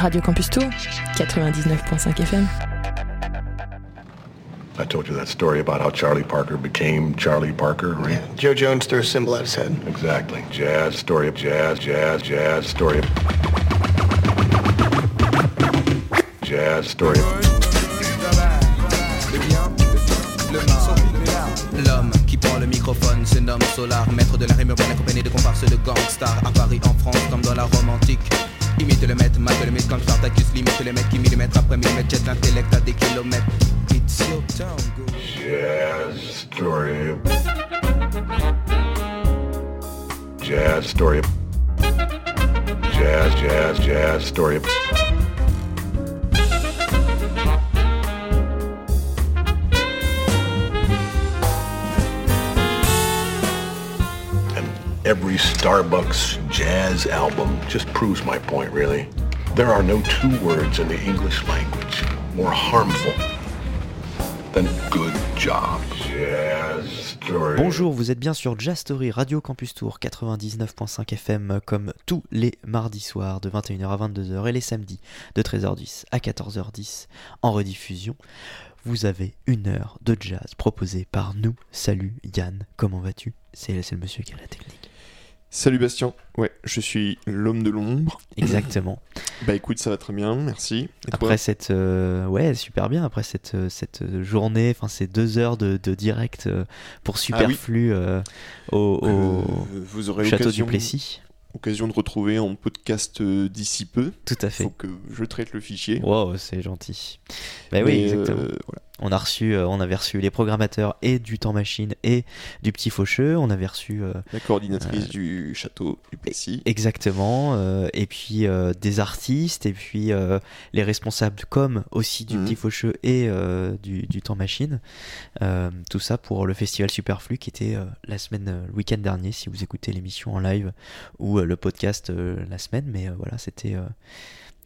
Radio Campus Tour, 99.5 FM. I told you that story about how Charlie Parker became Charlie Parker, right? Yeah, Joe Jones threw a symbol at his head. Exactly. Jazz, story of jazz, jazz, jazz, story of... Jazz, story of... L'homme qui prend le microphone se nomme Solar, maître de la rime urbaine accompagné de comparses de gangsters à Paris, en France, comme dans la Rome antique. Imite le maître, mate le comme Spartacus, limite les mecs qui millimètre après millimètre, jette l'intellect à des kilomètres. It's your town, go. Jazz, story. Jazz, story. Jazz, jazz, jazz, story every Starbucks jazz album just proves my point, really. There are no two words in the English language more harmful than good job. Jazz story. Bonjour, vous êtes bien sur Jazz Story Radio Campus Tour 99.5 FM comme tous les mardis soirs de 21h à 22h et les samedis de 13h10 à 14h10 en rediffusion. Vous avez une heure de jazz proposée par nous. Salut Yann, comment vas-tu? C'est c'est le monsieur qui a la technique. Salut Bastien, ouais, je suis l'homme de l'ombre. Exactement. Bah écoute, ça va très bien, merci. Et Après cette euh, ouais super bien après cette euh, cette journée enfin ces deux heures de, de direct euh, pour Ah oui. superflu euh, au, au Euh, vous aurez château du Plessis occasion de retrouver en podcast euh, d'ici peu. tout à fait Faut que je traite le fichier. wow c'est gentil bah oui Mais, exactement euh, voilà. On a reçu euh, on avait reçu les programmateurs et du temps machine et du petit faucheux on avait reçu euh, La coordinatrice du château du Plessis. exactement euh, et puis euh, des artistes et puis euh, les responsables comme aussi du Mhm. petit faucheux et euh, du, du temps machine Euh, tout ça pour le festival Superflu qui était euh, la semaine euh, le week-end dernier si vous écoutez l'émission en live ou euh, le podcast euh, la semaine mais euh, voilà c'était euh,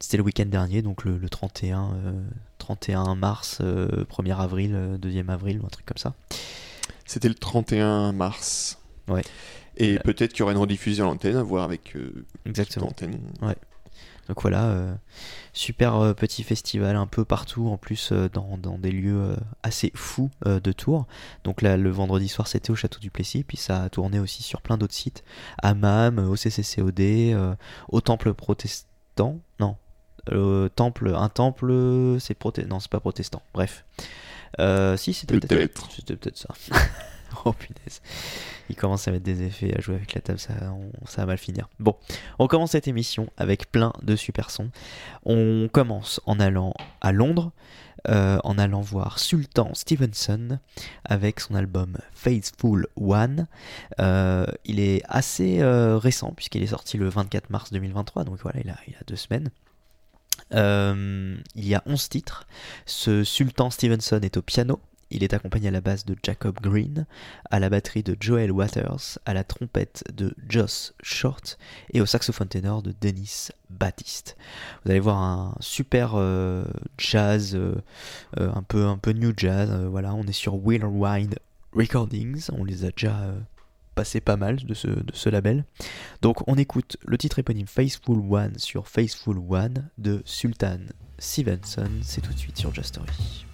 c'était le week-end dernier donc le, le 31 euh, 31 mars euh, 1er avril euh, 2e avril ou un truc comme ça C'était le 31 mars. Ouais. Et Euh, peut-être qu'il y aura une rediffusion à l'antenne à voir avec euh, exactement l'antenne. Donc voilà, euh, super euh, petit festival un peu partout, en plus euh, dans, dans des lieux euh, assez fous euh, de Tours. Donc là, le vendredi soir, c'était au Château du Plessis, puis ça a tourné aussi sur plein d'autres sites, à MAM, au CCCOD, euh, au Temple protestant, non, temple, un temple, c'est proté... non, c'est pas protestant. Bref, Euh, si c'était peut-être, Peut-être. c'était peut-être ça. oh punaise, il commence à mettre des effets, à jouer avec la table, ça, on- ça va mal finir. Bon. On commence cette émission avec plein de super sons. On commence en allant à Londres, euh, en allant voir Sultan Stevenson avec son album Faithful One. Euh, il est assez euh, récent puisqu'il est sorti le 24 mars 2023, donc voilà, il a, il a deux semaines. Euh, il y a 11 titres. Ce Sultan Stevenson est au piano. Il est accompagné à la basse de Jacob Green, à la batterie de Joel Waters, à la trompette de Joss Short et au saxophone ténor de Dennis Baptiste. Vous allez voir un super euh, jazz, euh, un peu un peu new jazz. voilà, on est sur Wine Recordings. On les a déjà passé pas mal de ce, de ce label. Donc on écoute le titre éponyme Faithful One sur Faithful One de Sultan Stevenson. C'est tout de suite sur Just Story.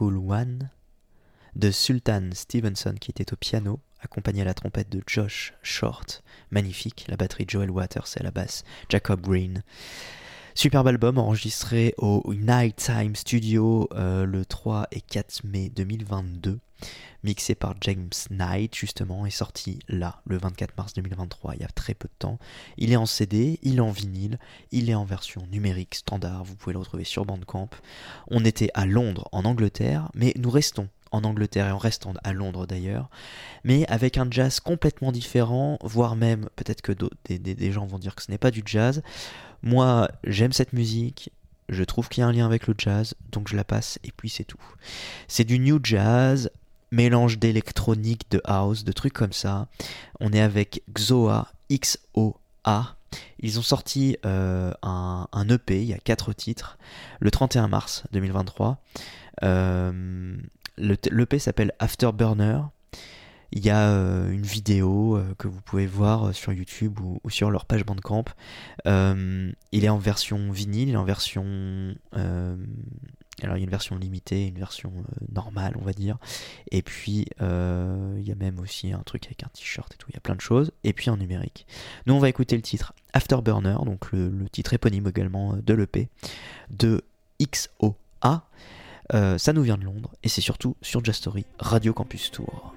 One de Sultan Stevenson qui était au piano, accompagné à la trompette de Josh Short, magnifique, la batterie Joel Waters et la basse Jacob Green. Superbe album enregistré au Nighttime Studio euh, le 3 et 4 mai 2022, mixé par James Knight justement, est sorti là, le 24 mars 2023, il y a très peu de temps. Il est en CD, il est en vinyle, il est en version numérique standard, vous pouvez le retrouver sur Bandcamp. On était à Londres, en Angleterre, mais nous restons en Angleterre et en restant à Londres d'ailleurs, mais avec un jazz complètement différent, voire même, peut-être que des, des, gens vont dire que ce n'est pas du jazz. Moi, j'aime cette musique, je trouve qu'il y a un lien avec le jazz, donc je la passe et puis c'est tout. C'est du new jazz, mélange d'électronique, de house, de trucs comme ça. On est avec Xoa, X-O-A. Ils ont sorti euh, un, un, EP, il y a 4 titres, le 31 mars 2023. Euh, L'EP s'appelle Afterburner. Il y a euh, une vidéo euh, que vous pouvez voir sur YouTube ou, sur leur page Bandcamp. il est en version vinyle, il est en version. Alors il y a une version limitée, une version normale, on va dire. Et puis il y a même aussi un truc avec un t-shirt et tout. Il y a plein de choses. Et puis en numérique. Nous on va écouter le titre Afterburner, donc le, titre éponyme également de l'EP de XOA. Euh, ça nous vient de Londres et c'est surtout sur Jastory Radio Campus Tour.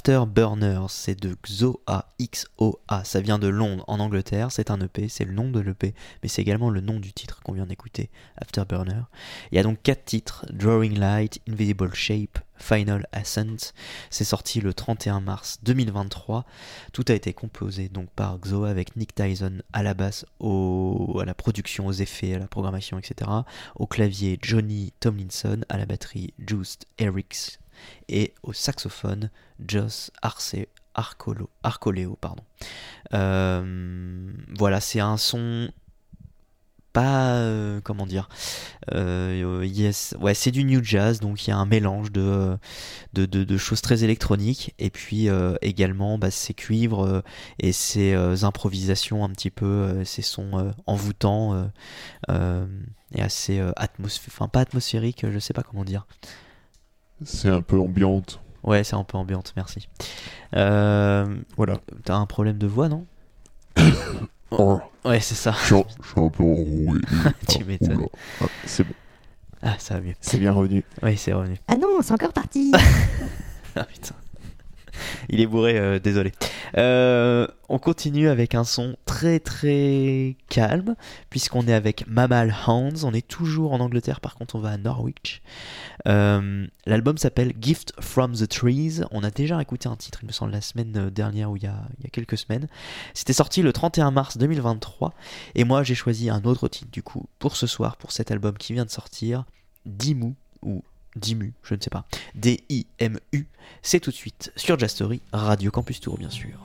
Afterburners, c'est de Xoa, X-O-A. Ça vient de Londres, en Angleterre. C'est un EP, c'est le nom de l'EP, mais c'est également le nom du titre qu'on vient d'écouter, Afterburner. Il y a donc quatre titres Drawing Light, Invisible Shape, Final Ascent. C'est sorti le 31 mars 2023. Tout a été composé donc par Xoa avec Nick Tyson à la basse, à la production, aux effets, à la programmation, etc. Au clavier, Johnny Tomlinson, à la batterie, Just Erics et au saxophone Joss Arce, Arcoleo. Pardon. Euh, voilà, c'est un son pas euh, comment dire euh, ouais c'est du new jazz donc il y a un mélange de de, choses très électroniques et puis également bah, ces cuivres et ces improvisations un petit peu ces sons envoûtants et assez atmosphériques enfin pas atmosphériques je sais pas comment dire c'est un peu ambiante. Ouais, c'est un peu ambiante, merci. Euh, voilà. T'as un problème de voix, non oh. Ouais, c'est ça. Je suis un peu enroué. tu m'étonnes. Ah, c'est bon. Ah, ça va mieux. C'est bien revenu. Oui, c'est revenu. Ah non, c'est encore parti. ah putain. Il est bourré, euh, désolé. Euh, on continue avec un son très très calme, puisqu'on est avec Mammal Hounds. On est toujours en Angleterre, par contre, on va à Norwich. Euh, l'album s'appelle Gift from the Trees. On a déjà écouté un titre, il me semble, la semaine dernière ou il y a, quelques semaines. C'était sorti le 31 mars 2023. Et moi, j'ai choisi un autre titre, du coup, pour ce soir, pour cet album qui vient de sortir. Dimmu, ou Dimu, je ne sais pas. D-I-M-U. C'est tout de suite sur Jastory, Radio Campus Tour, bien sûr.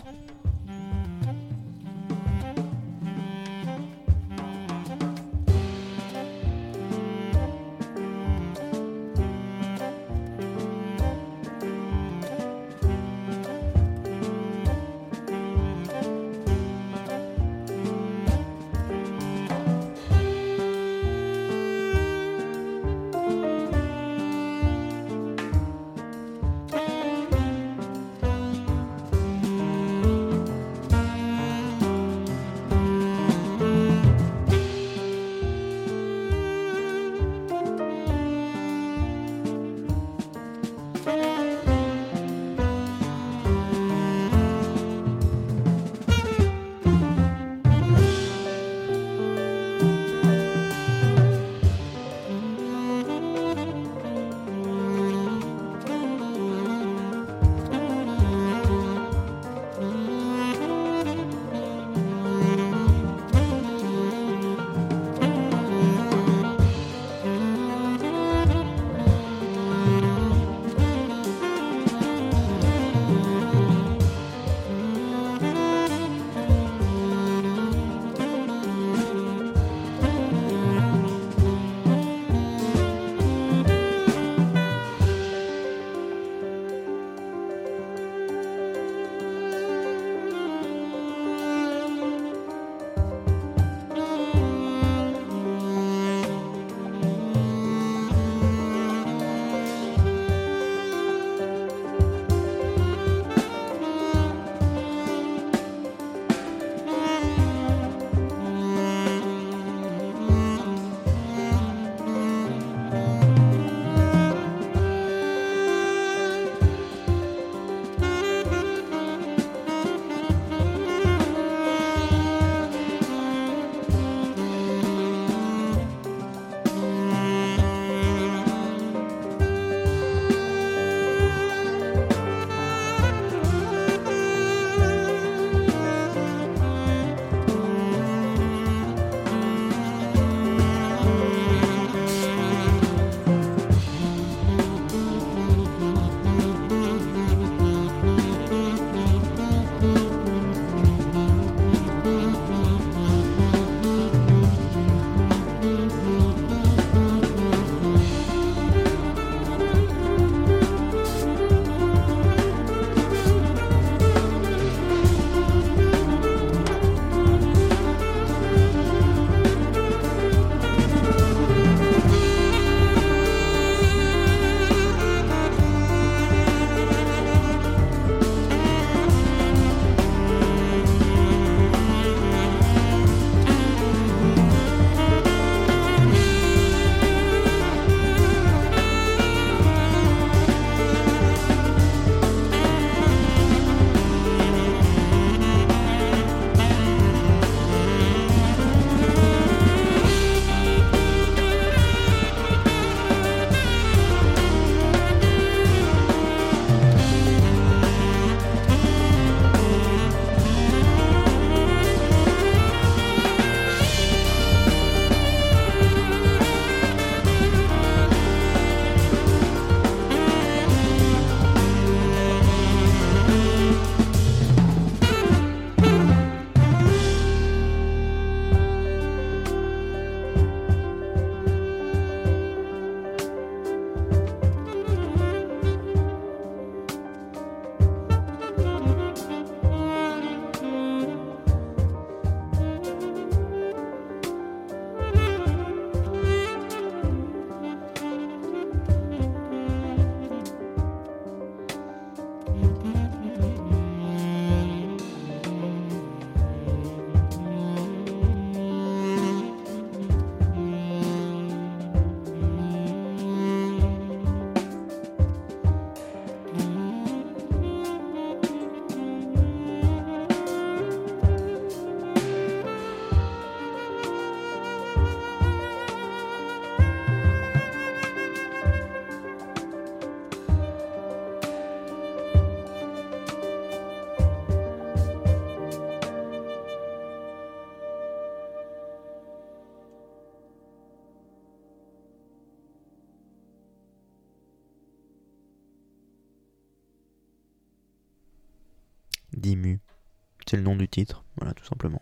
Titre, voilà, tout simplement.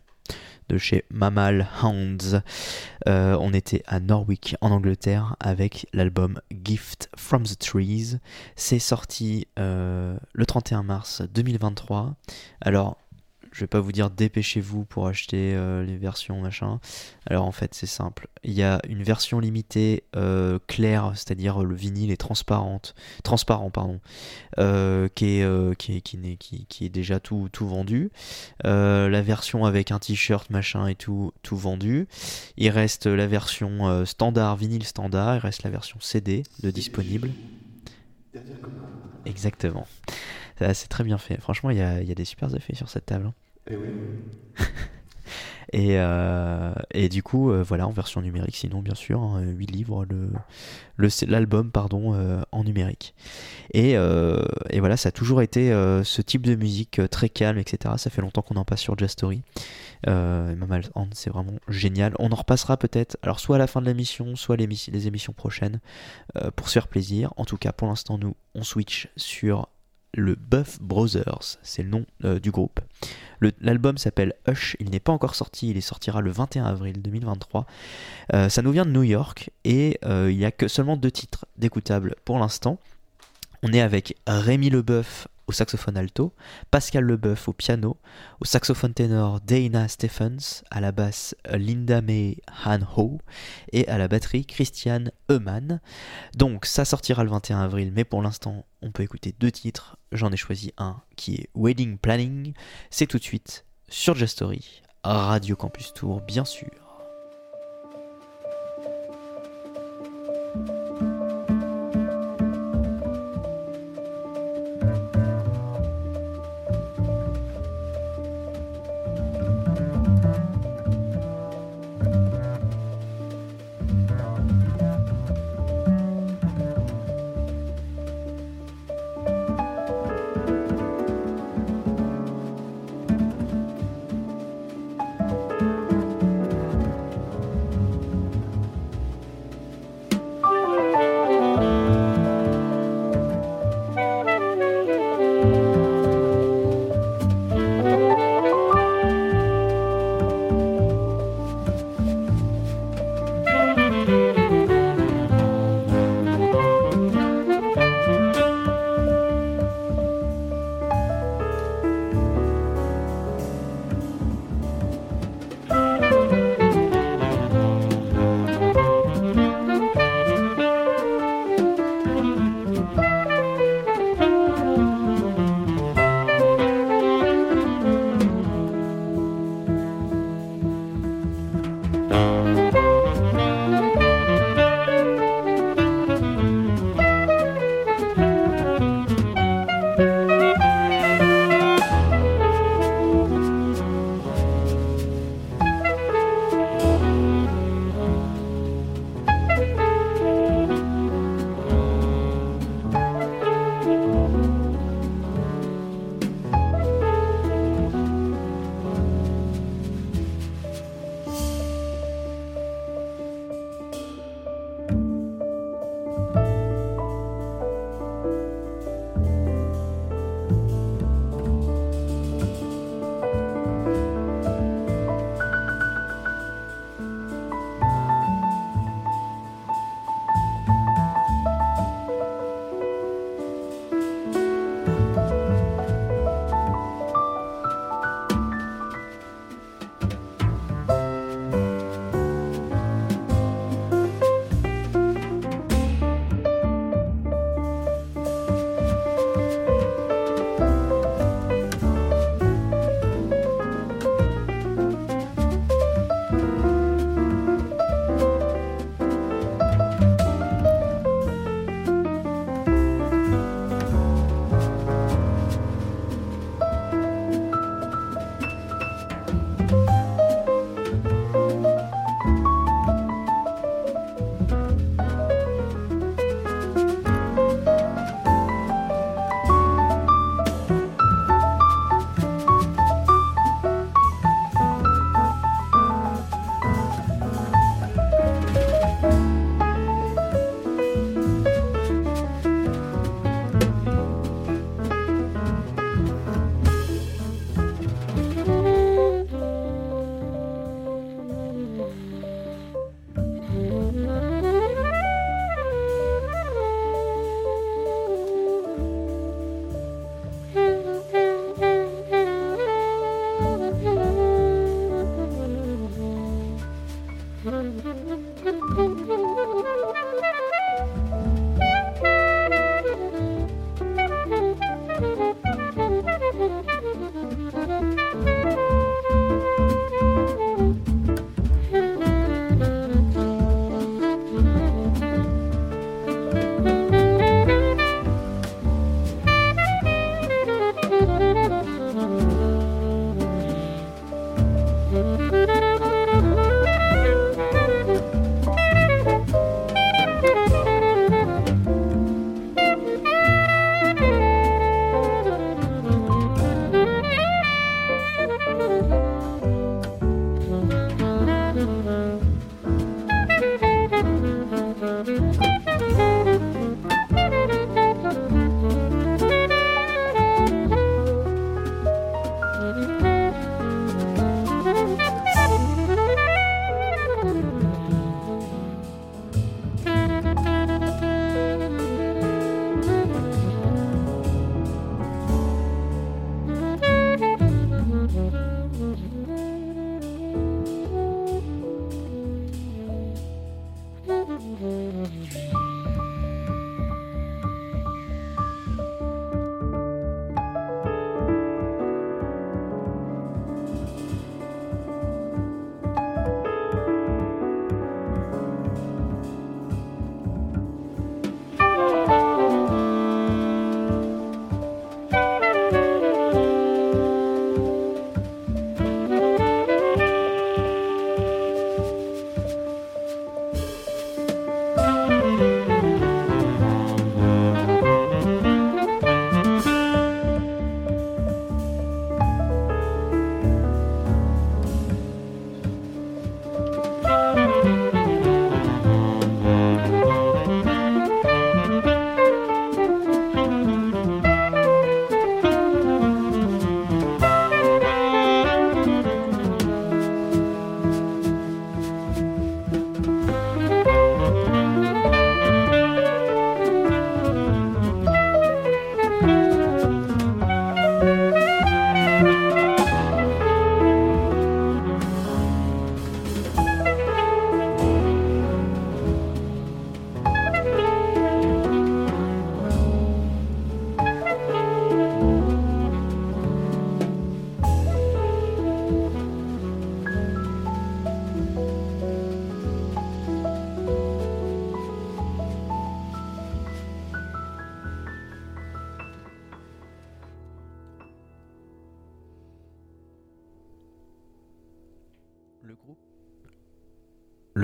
De chez Mammal Hounds. Euh, on était à Norwich, en Angleterre, avec l'album Gift from the Trees. C'est sorti euh, le 31 mars 2023. Alors, je vais pas vous dire dépêchez-vous pour acheter euh, les versions machin. Alors en fait c'est simple. Il y a une version limitée euh, claire, c'est-à-dire le vinyle est transparente, transparent pardon, euh, qui est déjà tout tout vendu. La version avec un t-shirt machin et tout tout vendu. Il reste la version standard vinyle standard. Il reste la version CD de disponible. Exactement. C'est très bien fait. Franchement, il y a, il y a des super effets sur cette table. hein. Et, euh, et du coup, euh, voilà, en version numérique, sinon, bien sûr, hein, 8 livres, le, le- l'album, pardon, euh, en numérique. Et, et voilà, ça a toujours été ce type de musique très calme, etc. Ça fait longtemps qu'on en passe sur Jazz Story. Et Mammal Hand, c'est vraiment génial. On en repassera peut-être, alors soit à la fin de l'émission, soit les, émis- les émissions prochaines, pour se faire plaisir. En tout cas, pour l'instant, nous, on switch sur le Buff Brothers, c'est le nom euh, du groupe. L'album s'appelle Hush, il n'est pas encore sorti, il sortira le 21 avril 2023. Euh, ça nous vient de New York et euh, il n'y a que seulement deux titres d'écoutables pour l'instant. On est avec Rémi Leboeuf saxophone alto, Pascal Leboeuf au piano, au saxophone ténor Dana Stephens, à la basse Linda May Han Ho et à la batterie Christian Eumann. Donc ça sortira le 21 avril, mais pour l'instant on peut écouter deux titres. J'en ai choisi un qui est Wedding Planning. C'est tout de suite sur Just Story, Radio Campus Tour bien sûr.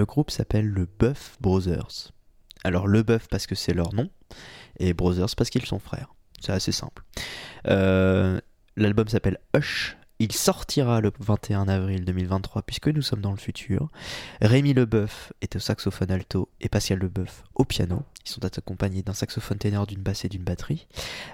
Groupe s'appelle le Buff Brothers. Alors le Buff parce que c'est leur nom et Brothers parce qu'ils sont frères. C'est assez simple. Euh, L'album s'appelle Hush. Il sortira le 21 avril 2023 puisque nous sommes dans le futur. Rémi Leboeuf est au saxophone alto et Pascal Leboeuf au piano. Ils sont accompagnés d'un saxophone ténor, d'une basse et d'une batterie.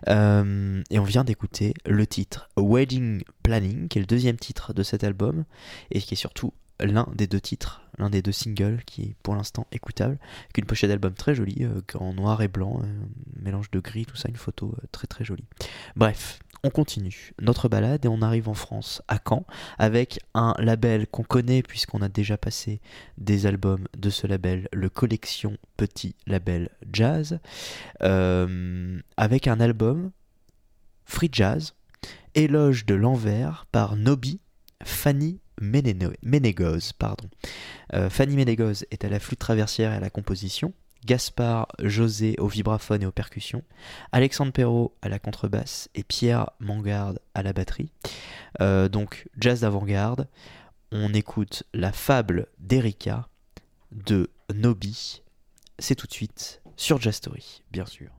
Euh, et on vient d'écouter le titre Wedding Planning, qui est le deuxième titre de cet album et qui est surtout l'un des deux titres, l'un des deux singles qui est pour l'instant écoutable, avec une pochette d'album très jolie, euh, en noir et blanc, un mélange de gris, tout ça, une photo euh, très très jolie. Bref, on continue notre balade et on arrive en France, à Caen, avec un label qu'on connaît puisqu'on a déjà passé des albums de ce label, le Collection Petit Label Jazz, euh, avec un album Free Jazz, Éloge de l'envers par Nobi Fanny Ménégoz. Pardon. Euh, Fanny Ménégoz est à la flûte traversière et à la composition. Gaspard José au vibraphone et aux percussions, Alexandre Perrault à la contrebasse et Pierre Mangarde à la batterie. Euh, donc jazz d'avant-garde. on écoute la fable d'Erika de Nobi. C'est tout de suite sur Jazz Story, bien sûr.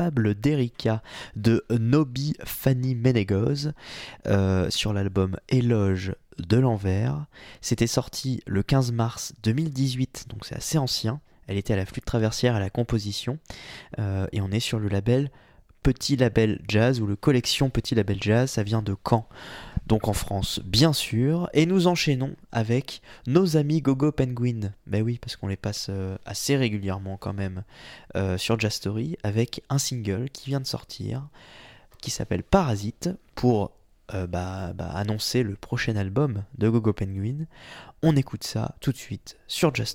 Fable d'Erika de Nobi Fanny Menegoz euh, sur l'album Éloge de l'envers. C'était sorti le 15 mars 2018, donc c'est assez ancien. Elle était à la flûte traversière à la composition euh, et on est sur le label Petit Label Jazz ou le collection Petit Label Jazz, ça vient de Caen, donc en France bien sûr. Et nous enchaînons avec nos amis Gogo Penguin, ben oui parce qu'on les passe euh, assez régulièrement quand même euh, sur Jazz Story avec un single qui vient de sortir qui s'appelle Parasite pour euh, bah, bah, annoncer le prochain album de Gogo Penguin. On écoute ça tout de suite sur Jazz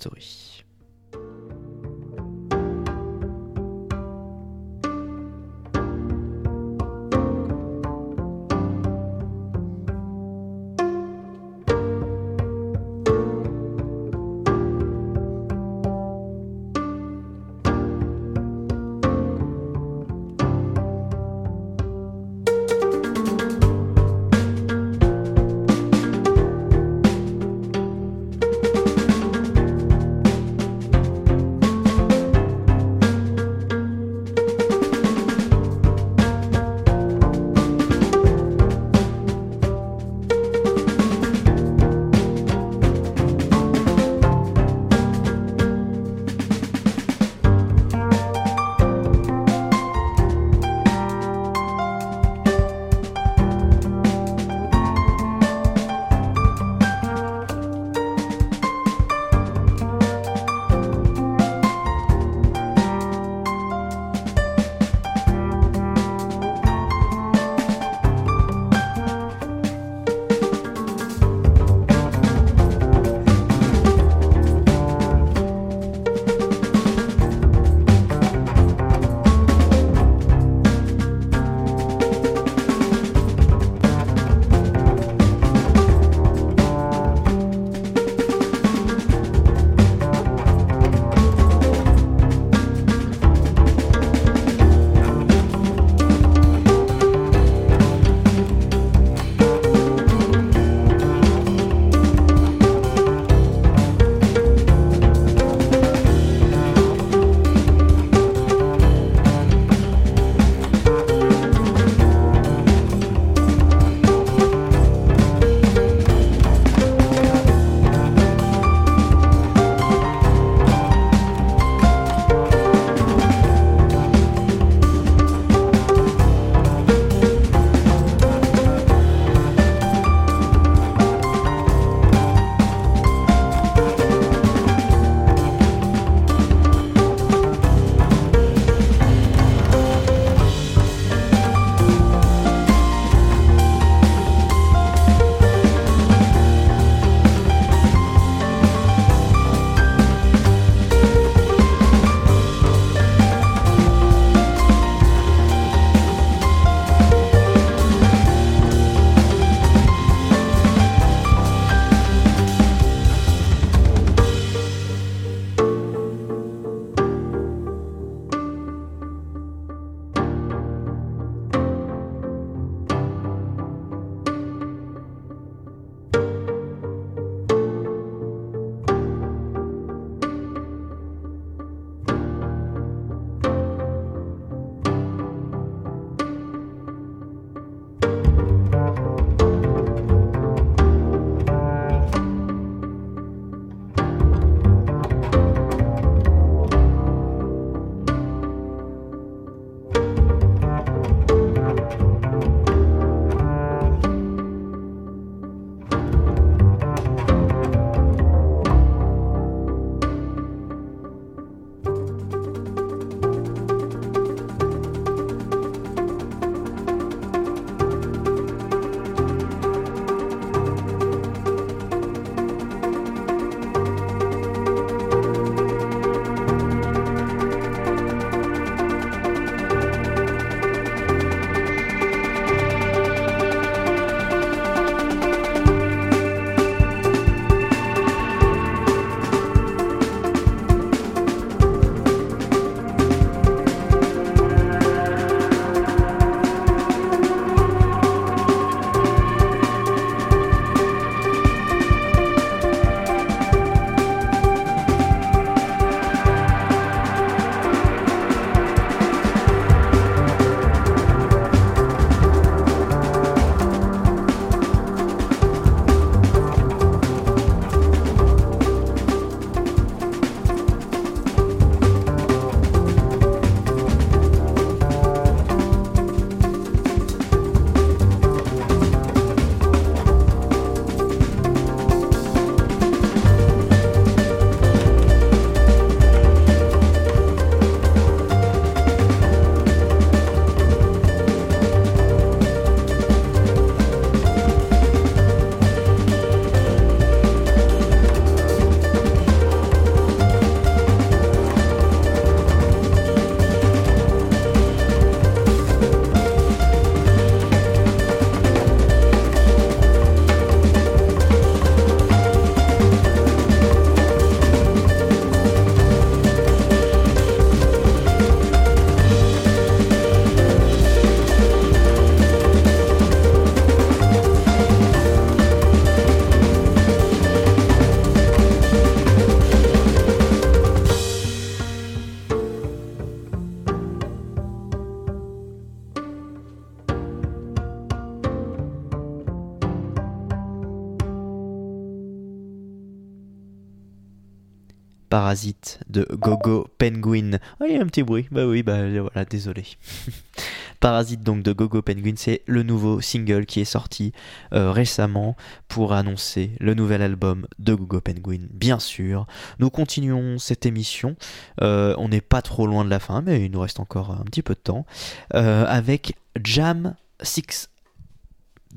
Parasite de Gogo Penguin. Ah, il y a un petit bruit. Bah oui, bah voilà, désolé. Parasite donc de Gogo Penguin, c'est le nouveau single qui est sorti euh, récemment pour annoncer le nouvel album de Gogo Penguin, bien sûr. Nous continuons cette émission, euh, on n'est pas trop loin de la fin, mais il nous reste encore un petit peu de temps, euh, avec Jam 6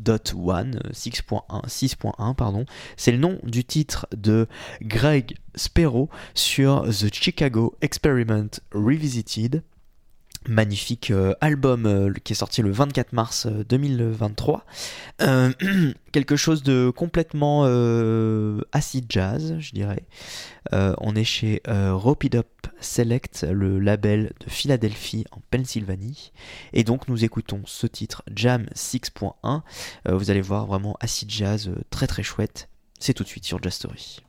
6.1, 6.1 pardon, c'est le nom du titre de Greg Spero sur The Chicago Experiment Revisited, magnifique euh, album euh, qui est sorti le 24 mars 2023. Euh, quelque chose de complètement acid jazz, je dirais. on est chez Rope Up Select, le label de Philadelphie en Pennsylvanie. Et donc nous écoutons ce titre Jam 6.1. vous allez voir vraiment acid jazz très très chouette. C'est tout de suite sur Jazz Story.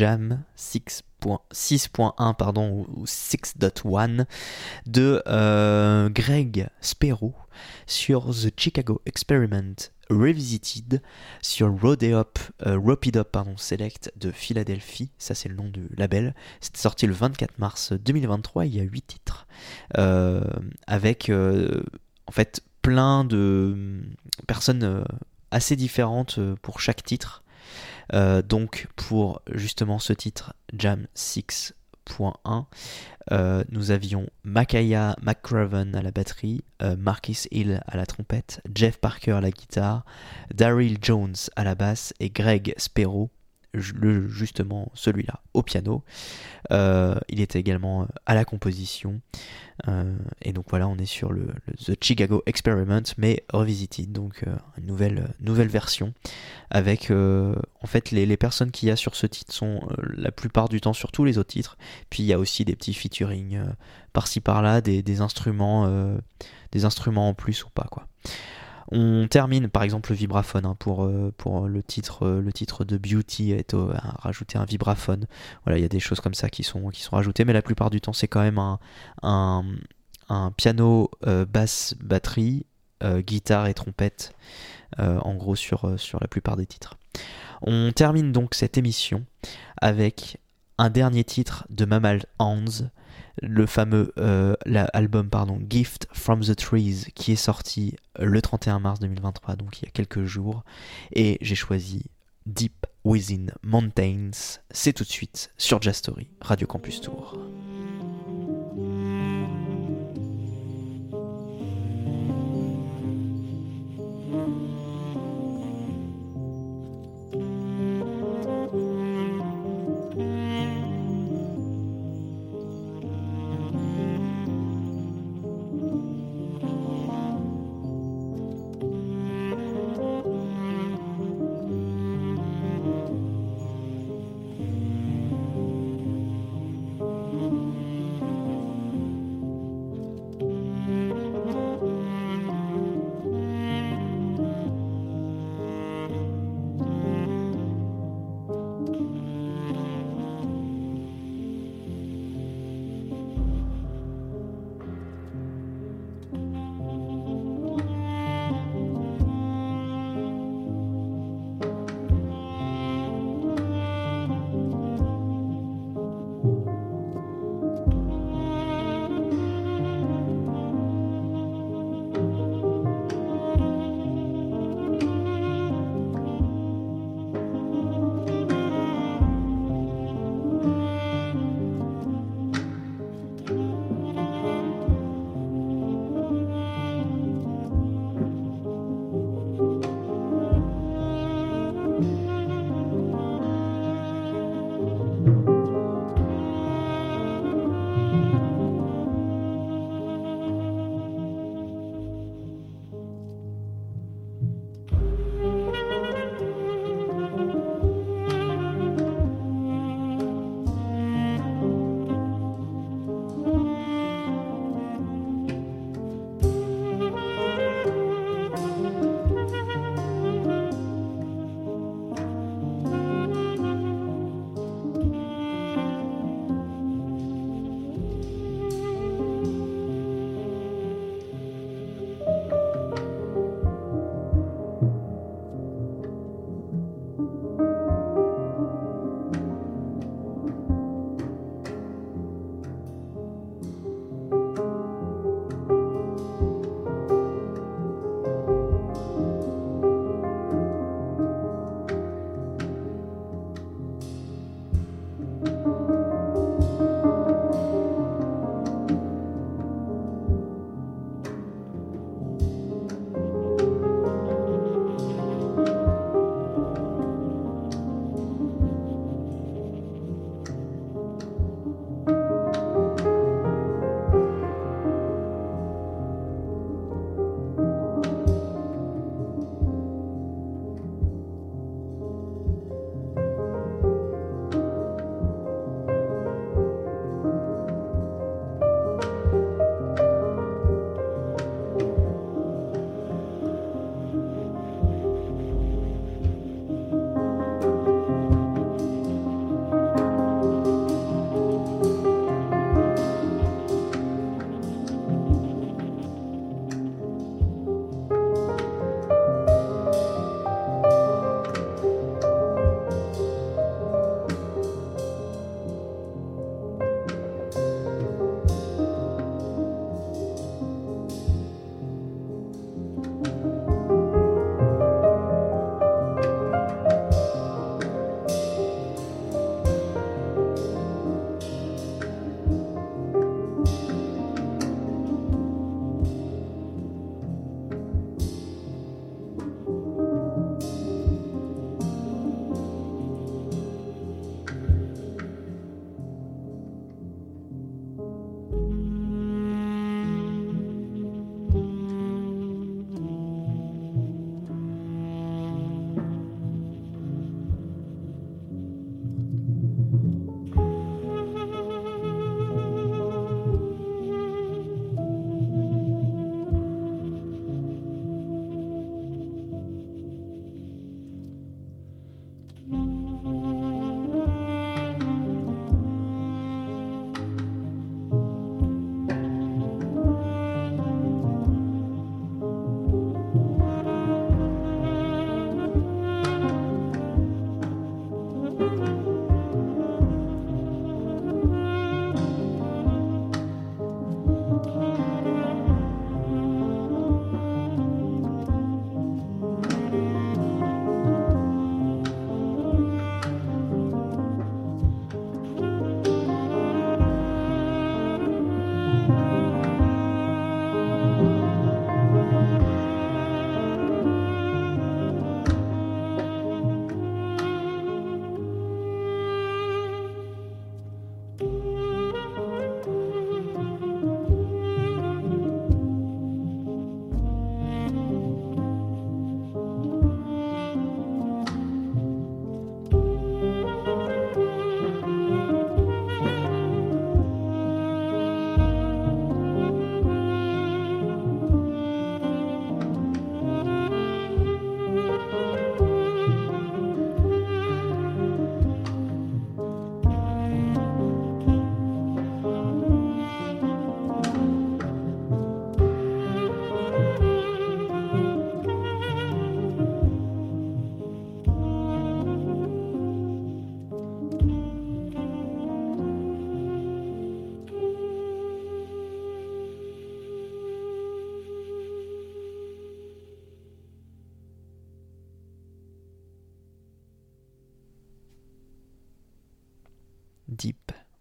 Jam 6.1 pardon ou 6.1 de euh, Greg Spero sur The Chicago Experiment Revisited sur Rodeop, euh, pardon, Select de Philadelphie, ça c'est le nom du label. C'est sorti le 24 mars 2023, il y a 8 titres, euh, avec en fait plein de personnes euh, assez différentes pour chaque titre. Donc pour justement ce titre, Jam 6.1, euh, nous avions Makaya McCraven à la batterie, euh, Marcus Hill à la trompette, Jeff Parker à la guitare, Daryl Jones à la basse et Greg Spero justement celui-là au piano. Euh, il était également à la composition. Euh, et donc voilà, on est sur le, The Chicago Experiment, mais revisité, donc euh, une nouvelle, nouvelle version. Avec en fait les, personnes qu'il y a sur ce titre sont la plupart du temps sur tous les autres titres. Puis il y a aussi des petits featuring par-ci par-là, des, des instruments, des instruments en plus ou pas quoi. On termine par exemple le vibraphone hein, pour, euh, pour le, titre, euh, le titre de Beauty est rajouter un vibraphone. Voilà, il y a des choses comme ça qui sont, qui sont rajoutées, mais la plupart du temps c'est quand même un, piano, euh, basse, batterie, guitare et trompette, en gros sur, sur la plupart des titres. On termine donc cette émission avec un dernier titre de Mammal Hands, le fameux euh, album pardon, Gift from the Trees qui est sorti le 31 mars 2023, donc il y a quelques jours. Et j'ai choisi Deep Within Mountains. C'est tout de suite sur Jastory, Radio Campus Tour.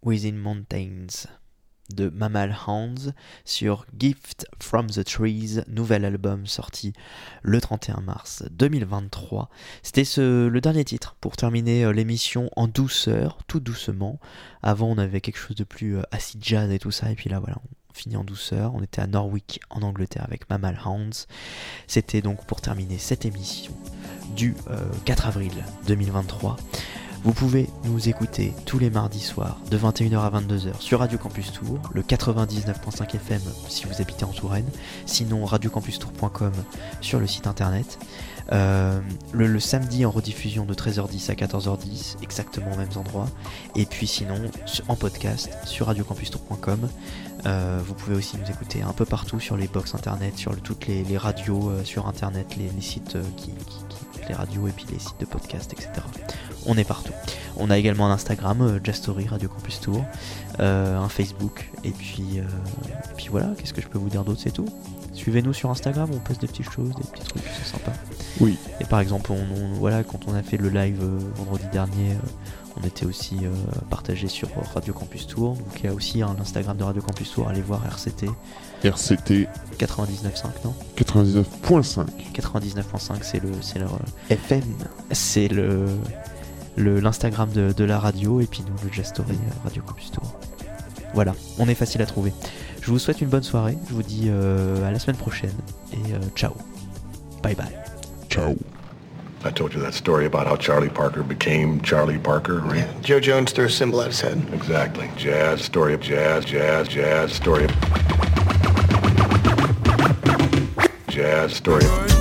Within Mountains de Mammal Hands sur Gift from the Trees, nouvel album sorti le 31 mars 2023. C'était le dernier titre pour terminer euh, l'émission en douceur, tout doucement. Avant on avait quelque chose de plus euh, acid jazz et tout ça, et puis là voilà, on finit en douceur. On était à Norwich en Angleterre avec Mammal Hands. C'était donc pour terminer cette émission du 4 euh, avril 2023. Vous pouvez nous écouter tous les mardis soirs de 21h à 22h sur Radio Campus Tour, le 99.5 FM si vous habitez en Touraine, sinon radiocampustour.com sur le site internet. Euh, le, samedi en rediffusion de 13h10 à 14h10, exactement aux mêmes endroits. Et puis sinon en podcast sur radiocampustour.com. Euh, vous pouvez aussi nous écouter un peu partout sur les box internet, sur toutes les, radios euh, sur internet, les, sites qui, les radios et puis les sites de podcast, etc on est partout. On a également un Instagram, euh, Jastory Radio Campus Tour, euh, un Facebook, et puis, euh, puis voilà, qu'est-ce que je peux vous dire d'autre, c'est tout. Suivez-nous sur Instagram, on poste des petites choses, des petits trucs, c'est sympa. Oui. Et par exemple, on, voilà, quand on a fait le live vendredi dernier, on était aussi partagé sur Radio Campus Tour. Donc il y a aussi l'Instagram de Radio Campus Tour, allez voir RCT. RCT 99.5 non? 99.5 99.5 c'est le c'est le FM c'est le l'Instagram de, la radio et puis nous le Jastory euh, Radio Campus Tour. Voilà, on est facile à trouver. Je vous souhaite une bonne soirée, je vous dis euh, à la semaine prochaine et euh, ciao. Bye bye. Ciao. I told you that story about how Charlie Parker became Charlie Parker, right? Yeah, Joe Jones threw a symbol at his head. Exactly. Jazz, story of jazz, jazz, jazz, story of... Jazz, story of...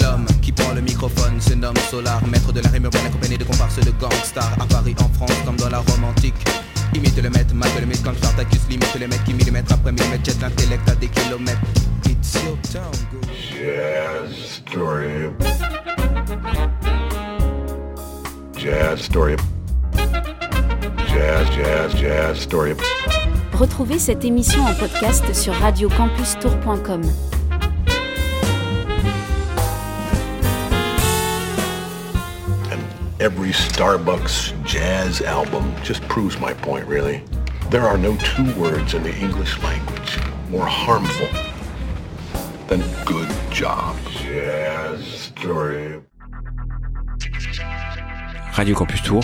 L'homme qui prend le microphone se nomme Solar, maître de la rime urbaine accompagné de comparses de gangsters à Paris, en France, comme dans la Rome antique. Imite le maître, mate le mythe quand Spartacus limite les mecs qui millimètre après millimètre jettent l'intellect à des kilomètres. It's your town, go. Jazz story. Jazz story. Jazz, jazz, jazz story. Retrouvez cette émission en podcast sur radiocampustour.com. And every Starbucks jazz album just proves my point, really. There are no two words in the English language more harmful than good job. Jazz story. Radio Campus Tour,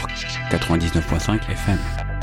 99.5 FM.